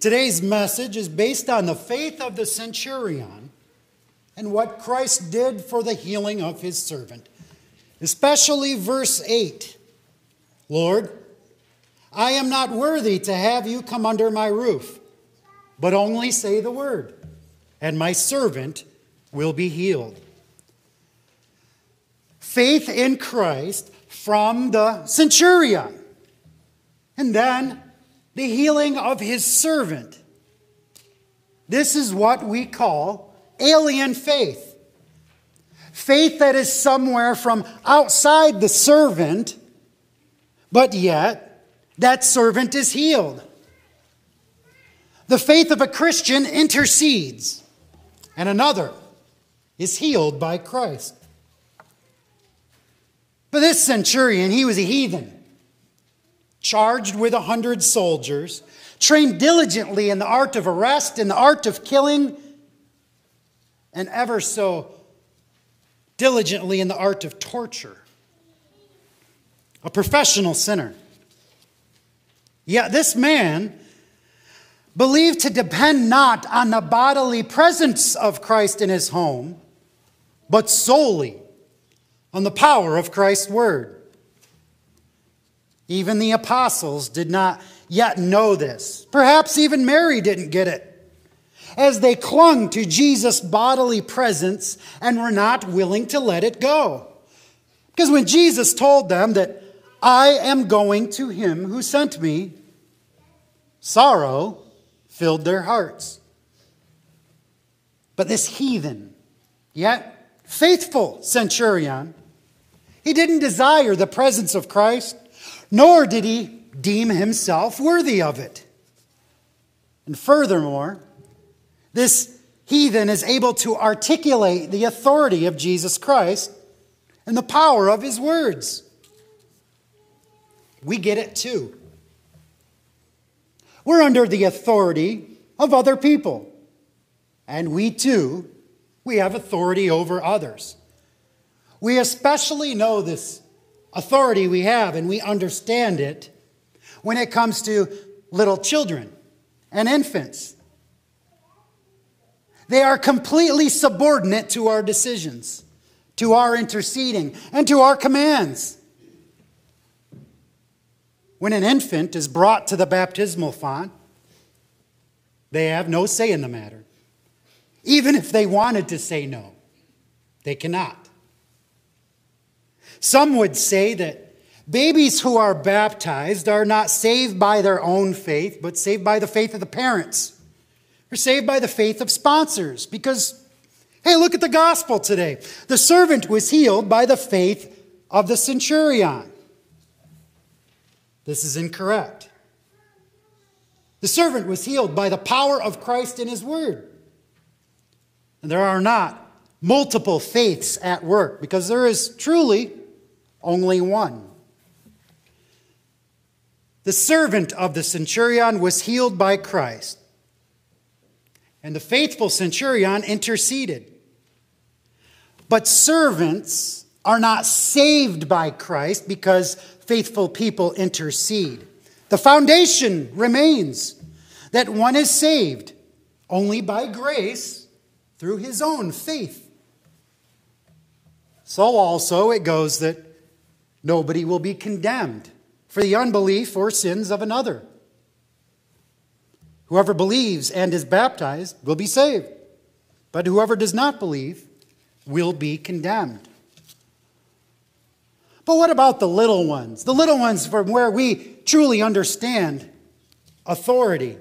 Today's message is based on the faith of the centurion and what Christ did for the healing of his servant, especially verse 8 Lord, I am not worthy to have you come under my roof, but only say the word, and my servant will be healed. Faith in Christ from the centurion, and then the healing of his servant. This is what we call alien faith. Faith that is somewhere from outside the servant, but yet that servant is healed. The faith of a Christian intercedes, and another is healed by Christ. But this centurion, he was a heathen charged with a hundred soldiers, trained diligently in the art of arrest, in the art of killing, and ever so diligently in the art of torture. A professional sinner. Yet this man believed to depend not on the bodily presence of Christ in his home, but solely on the power of Christ's word. Even the apostles did not yet know this. Perhaps even Mary didn't get it. As they clung to Jesus' bodily presence and were not willing to let it go. Because when Jesus told them that I am going to him who sent me, sorrow filled their hearts. But this heathen, yet faithful centurion, he didn't desire the presence of Christ nor did he deem himself worthy of it. And furthermore, this heathen is able to articulate the authority of Jesus Christ and the power of his words. We get it too. We're under the authority of other people. And we too, we have authority over others. We especially know this authority we have and we understand it when it comes to little children and infants. They are completely subordinate to our decisions, to our interceding, and to our commands. When an infant is brought to the baptismal font, they have no say in the matter. Even if they wanted to say no, they cannot. Some would say that babies who are baptized are not saved by their own faith, but saved by the faith of the parents. They're saved by the faith of sponsors because, hey, look at the gospel today. The servant was healed by the faith of the centurion. This is incorrect. The servant was healed by the power of Christ in his word. And there are not multiple faiths at work because there is truly only one. The servant of the centurion was healed by Christ, and the faithful centurion interceded. But servants are not saved by Christ because faithful people intercede. The foundation remains that one is saved only by grace through his own faith. So also it goes that Nobody will be condemned for the unbelief or sins of another. Whoever believes and is baptized will be saved, but whoever does not believe will be condemned. But what about the little ones? The little ones from where we truly understand authority.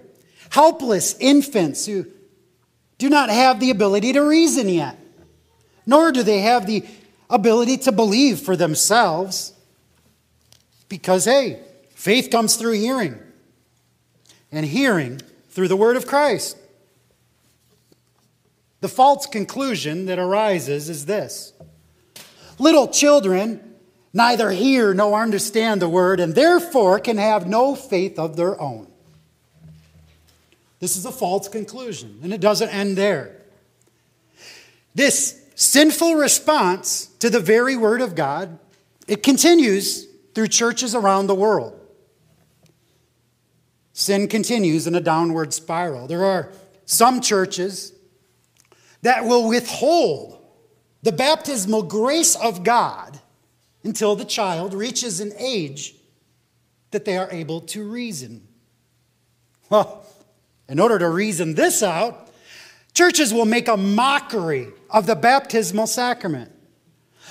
Helpless infants who do not have the ability to reason yet, nor do they have the ability to believe for themselves. Because, hey, faith comes through hearing, and hearing through the word of Christ. The false conclusion that arises is this little children neither hear nor understand the word, and therefore can have no faith of their own. This is a false conclusion, and it doesn't end there. This sinful response to the very word of God, it continues through churches around the world. sin continues in a downward spiral. There are some churches that will withhold the baptismal grace of God until the child reaches an age that they are able to reason. Well, in order to reason this out, churches will make a mockery of the baptismal sacrament.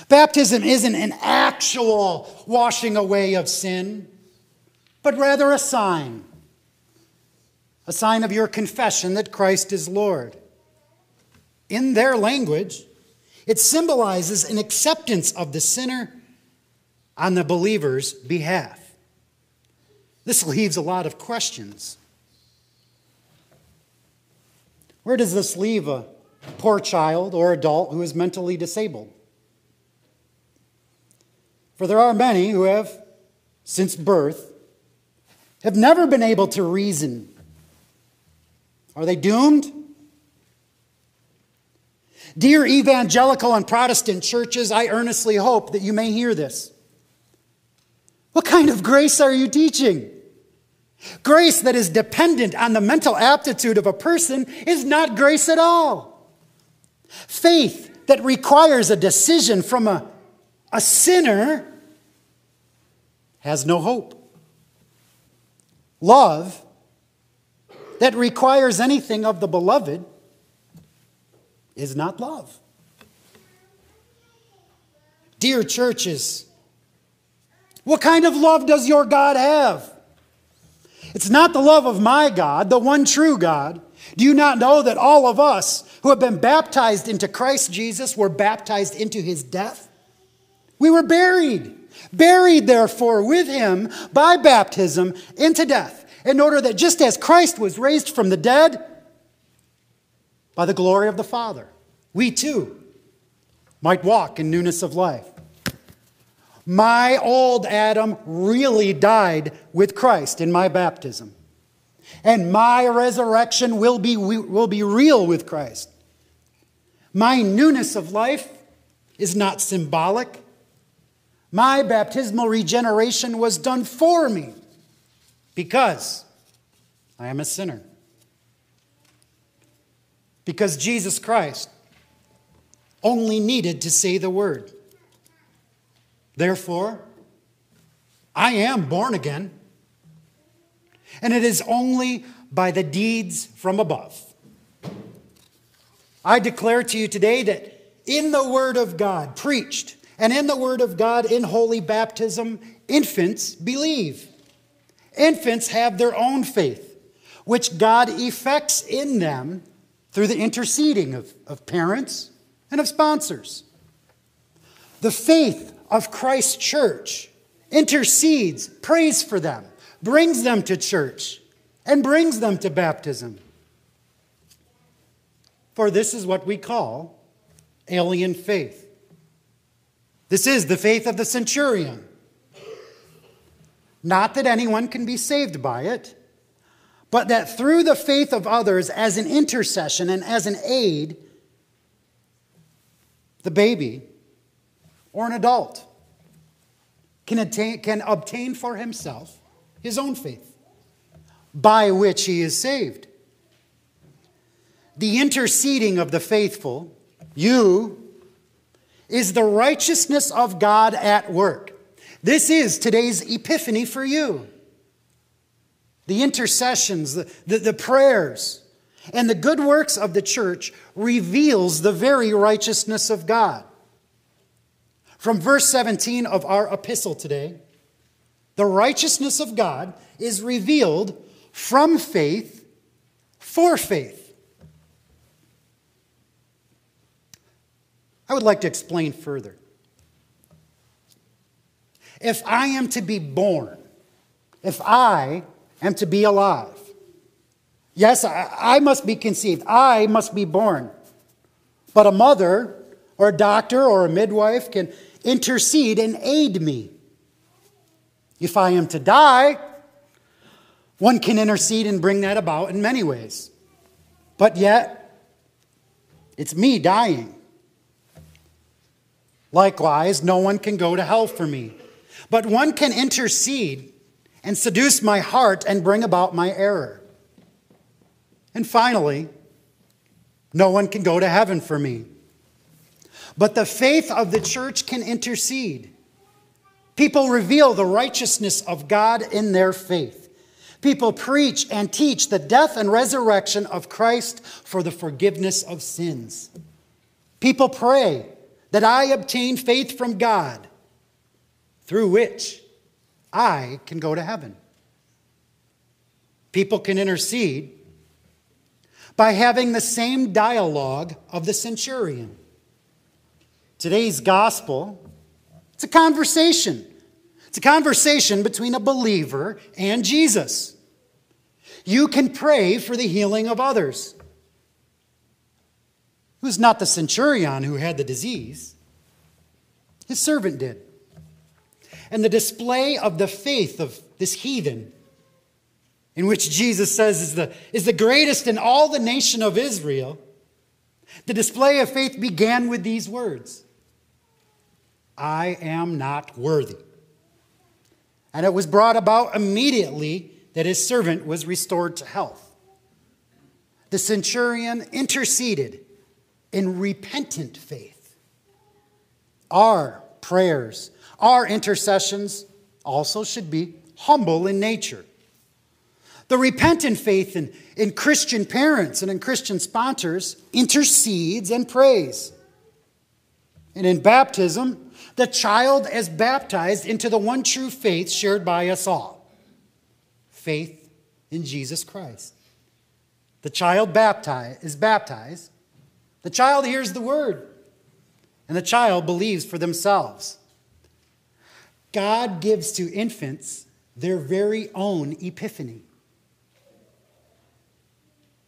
Baptism isn't an actual washing away of sin, but rather a sign. A sign of your confession that Christ is Lord. In their language, it symbolizes an acceptance of the sinner on the believer's behalf. This leaves a lot of questions. Where does this leave a poor child or adult who is mentally disabled? For there are many who have, since birth, have never been able to reason. Are they doomed? Dear evangelical and Protestant churches, I earnestly hope that you may hear this. What kind of grace are you teaching? Grace that is dependent on the mental aptitude of a person is not grace at all. Faith that requires a decision from a, a sinner has no hope. Love that requires anything of the beloved is not love. Dear churches, what kind of love does your God have? It's not the love of my God, the one true God. Do you not know that all of us who have been baptized into Christ Jesus were baptized into his death? We were buried, buried therefore with him by baptism into death, in order that just as Christ was raised from the dead by the glory of the Father, we too might walk in newness of life. My old Adam really died with Christ in my baptism. And my resurrection will be, will be real with Christ. My newness of life is not symbolic. My baptismal regeneration was done for me because I am a sinner. Because Jesus Christ only needed to say the word. Therefore, I am born again. And it is only by the deeds from above. I declare to you today that in the Word of God preached and in the Word of God in holy baptism, infants believe. Infants have their own faith, which God effects in them through the interceding of, of parents and of sponsors. The faith of Christ's church, intercedes, prays for them, brings them to church, and brings them to baptism. For this is what we call alien faith. This is the faith of the centurion. Not that anyone can be saved by it, but that through the faith of others, as an intercession and as an aid, the baby or an adult can, attain, can obtain for himself his own faith, by which he is saved. The interceding of the faithful, you, is the righteousness of God at work. This is today's epiphany for you. The intercessions, the, the, the prayers, and the good works of the church reveals the very righteousness of God. From verse 17 of our epistle today, the righteousness of God is revealed from faith for faith. I would like to explain further. If I am to be born, if I am to be alive, yes, I, must be conceived, I must be born. But a mother or a doctor or a midwife can intercede and aid me. If I am to die, one can intercede and bring that about in many ways. But yet, it's me dying. Likewise, no one can go to hell for me. But one can intercede and seduce my heart and bring about my error. And finally, no one can go to heaven for me. But the faith of the church can intercede. People reveal the righteousness of God in their faith. People preach and teach the death and resurrection of Christ for the forgiveness of sins. People pray that I obtain faith from God, through which I can go to heaven. People can intercede by having the same dialogue of the centurion. Today's gospel, it's a conversation. It's a conversation between a believer and Jesus. You can pray for the healing of others. Who's not the centurion who had the disease? His servant did. And the display of the faith of this heathen, in which Jesus says is the, is the greatest in all the nation of Israel, the display of faith began with these words I am not worthy. And it was brought about immediately that his servant was restored to health. The centurion interceded in repentant faith. Our prayers, our intercessions also should be humble in nature. The repentant faith in, in Christian parents and in Christian sponsors intercedes and prays. And in baptism, the child is baptized into the one true faith shared by us all faith in Jesus Christ. The child is baptized the child hears the word, and the child believes for themselves. God gives to infants their very own epiphany.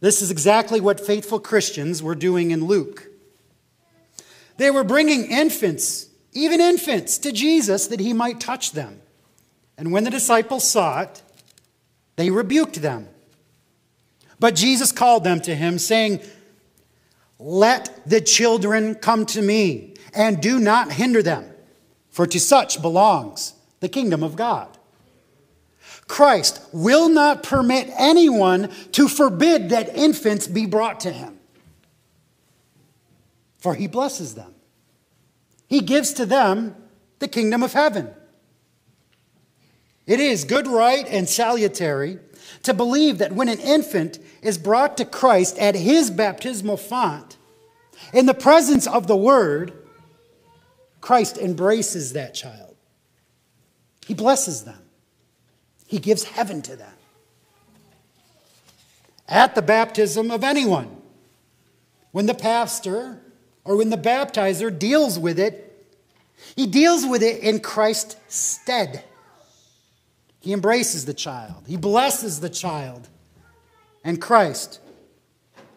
This is exactly what faithful Christians were doing in Luke. They were bringing infants, even infants, to Jesus that he might touch them. And when the disciples saw it, they rebuked them. But Jesus called them to him, saying, let the children come to me, and do not hinder them, for to such belongs the kingdom of God. Christ will not permit anyone to forbid that infants be brought to him, for he blesses them. He gives to them the kingdom of heaven. It is good, right, and salutary to believe that when an infant is brought to Christ at his baptismal font, in the presence of the Word, Christ embraces that child. He blesses them, He gives heaven to them. At the baptism of anyone, when the pastor or when the baptizer deals with it, he deals with it in Christ's stead. He embraces the child, he blesses the child. And Christ,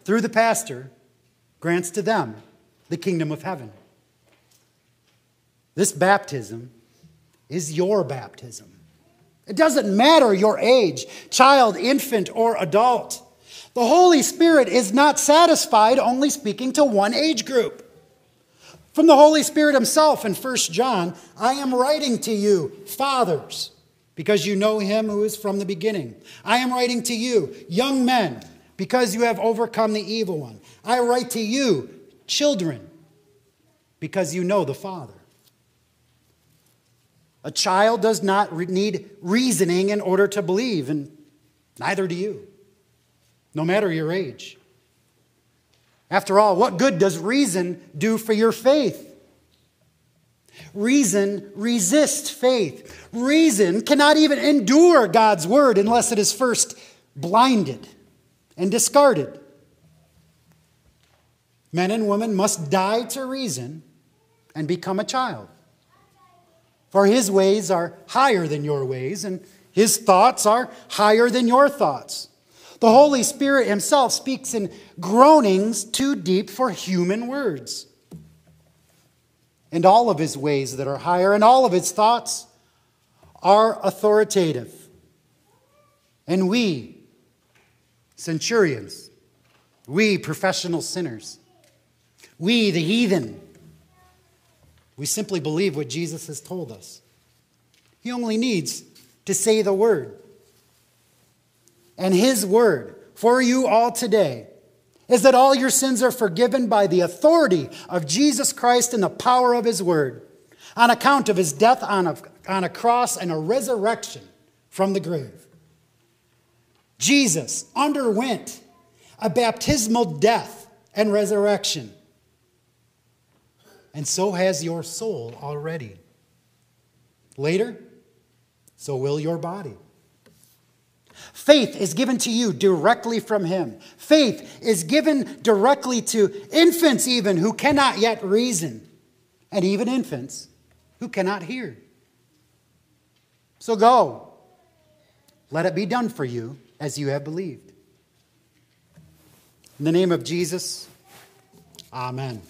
through the pastor, grants to them the kingdom of heaven. This baptism is your baptism. It doesn't matter your age, child, infant, or adult. The Holy Spirit is not satisfied only speaking to one age group. From the Holy Spirit Himself in 1 John, I am writing to you, fathers because you know him who is from the beginning. I am writing to you, young men, because you have overcome the evil one. I write to you, children, because you know the Father. A child does not need reasoning in order to believe, and neither do you, no matter your age. After all, what good does reason do for your faith? Reason resists faith. Reason cannot even endure God's word unless it is first blinded and discarded. Men and women must die to reason and become a child. For his ways are higher than your ways, and his thoughts are higher than your thoughts. The Holy Spirit himself speaks in groanings too deep for human words and all of his ways that are higher, and all of his thoughts are authoritative. And we, centurions, we, professional sinners, we, the heathen, we simply believe what Jesus has told us. He only needs to say the word. And his word for you all today is that all your sins are forgiven by the authority of Jesus Christ and the power of his word on account of his death on a, on a cross and a resurrection from the grave. Jesus underwent a baptismal death and resurrection. And so has your soul already. Later, so will your body. Faith is given to you directly from Him. Faith is given directly to infants, even who cannot yet reason, and even infants who cannot hear. So go. Let it be done for you as you have believed. In the name of Jesus, Amen.